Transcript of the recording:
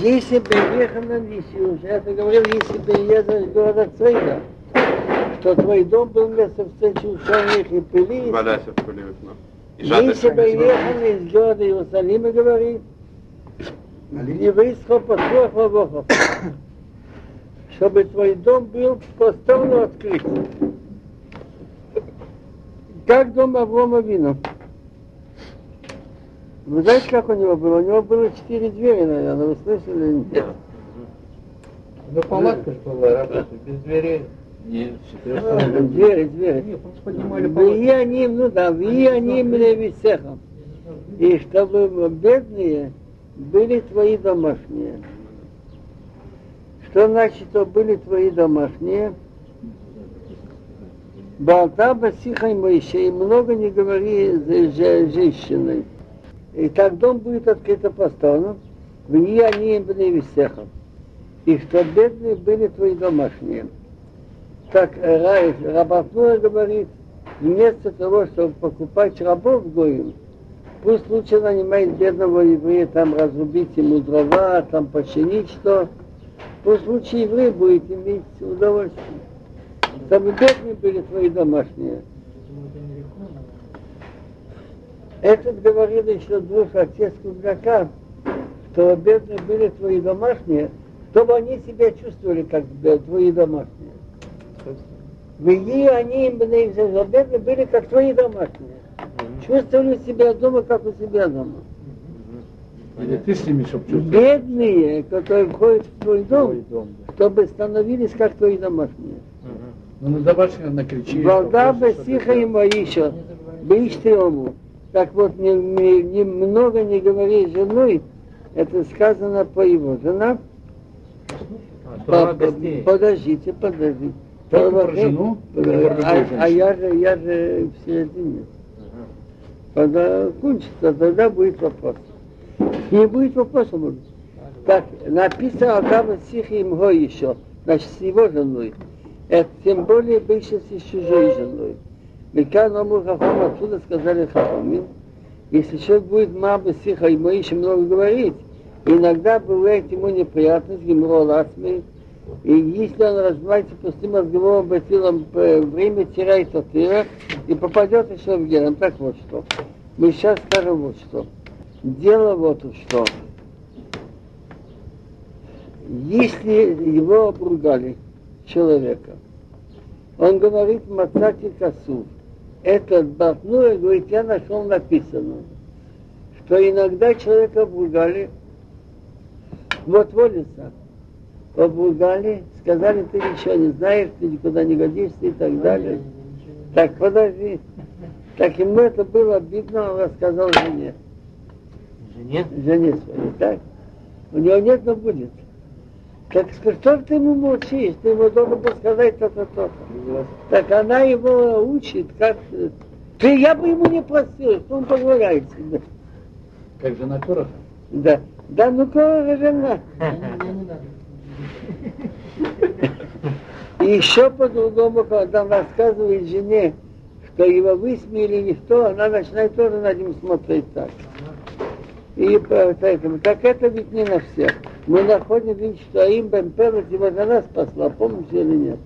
Если бы ехал на Висиус, я это говорил, если бы ехал из города Цвейда, что твой дом был место встречи ученых и пыли, Валяйся в пыли окно. И если бы ехали из города Иерусалима, говорит, еврейского патруха Вохов, чтобы твой дом был поставлен открыт. Как дом Аврома Вину. Вы знаете, как у него было? У него было четыре двери, наверное, вы слышали? Нет. Ну, палатка же была, работа, без дверей. Нет, А, Двери, двери. Нет, поднимали палатку. Вы они, ну да, вы они левицехом. И чтобы бедные были твои домашние. Что значит, что были твои домашние? Болта басиха и Моисей, много не говори с же- женщиной. И так дом будет открыто поставлен. В ней они им были всехом. И что бедные были твои домашние. Так Рай, Рабатнура говорит, вместо того, чтобы покупать рабов гоим, пусть лучше нанимает бедного еврея, там разрубить ему дрова, там починить что. Пусть лучше еврей будет иметь удовольствие. Чтобы бедные были твои домашние. Этот говорил еще двух отец Кугляка, что бедные были твои домашние, чтобы они себя чувствовали как твои домашние. Вы они им бедные были как твои домашние. Чувствовали себя дома, как у себя дома. Или ты с ними, чтобы чувствовать Бедные, которые входят в твой дом, свой дом. да. чтобы становились как твои домашние. Ну, на домашних накричишь. Волда Басиха чтобы- и Моиша, Бейштему. Так вот, не, не- не не говори с женой, это сказано по его. Жена, А, по- подождите, подождите. Только про жену? А, а я же, я же в середине. Когда кончится, тогда будет вопрос. Не будет вопроса, может. Так, написано Акава Сихи Имго еще, значит, с его женой. Это тем более бывший с чужой женой. Микан Омур Хахам отсюда сказали Хахамин. Если человек будет Маба Сиха ему еще много говорить, иногда бывает ему неприятность, Гимро Ласми, и если он развивается пустым разговором, бациллом, э, время теряет от тыра и попадет еще в геном. Так вот что. Мы сейчас скажем вот что. Дело вот что. Если его обругали, человека, он говорит Мацати Касу. Этот Бахнуя говорит, я нашел написано, что иногда человека обругали, вот волится, обругали, сказали, ты ничего не знаешь, ты никуда не годишься и так далее. Так, подожди. Так ему это было обидно, он рассказал жене. Жене? Жене своей, так? У него нет, но будет. Так что ты ему молчишь? Ты ему должен был сказать то-то, то-то. Так она его учит, как... э, Ты, я бы ему не простил, что он позволяет себе. Как жена Короха? Да, да, ну-ка, жена. И еще по-другому, когда он рассказывает жене, что его высмеяли никто, она начинает тоже над ним смотреть так. И поэтому, так это ведь не на всех. Мы находим, что им Бен Перес его жена спасла, помните или нет?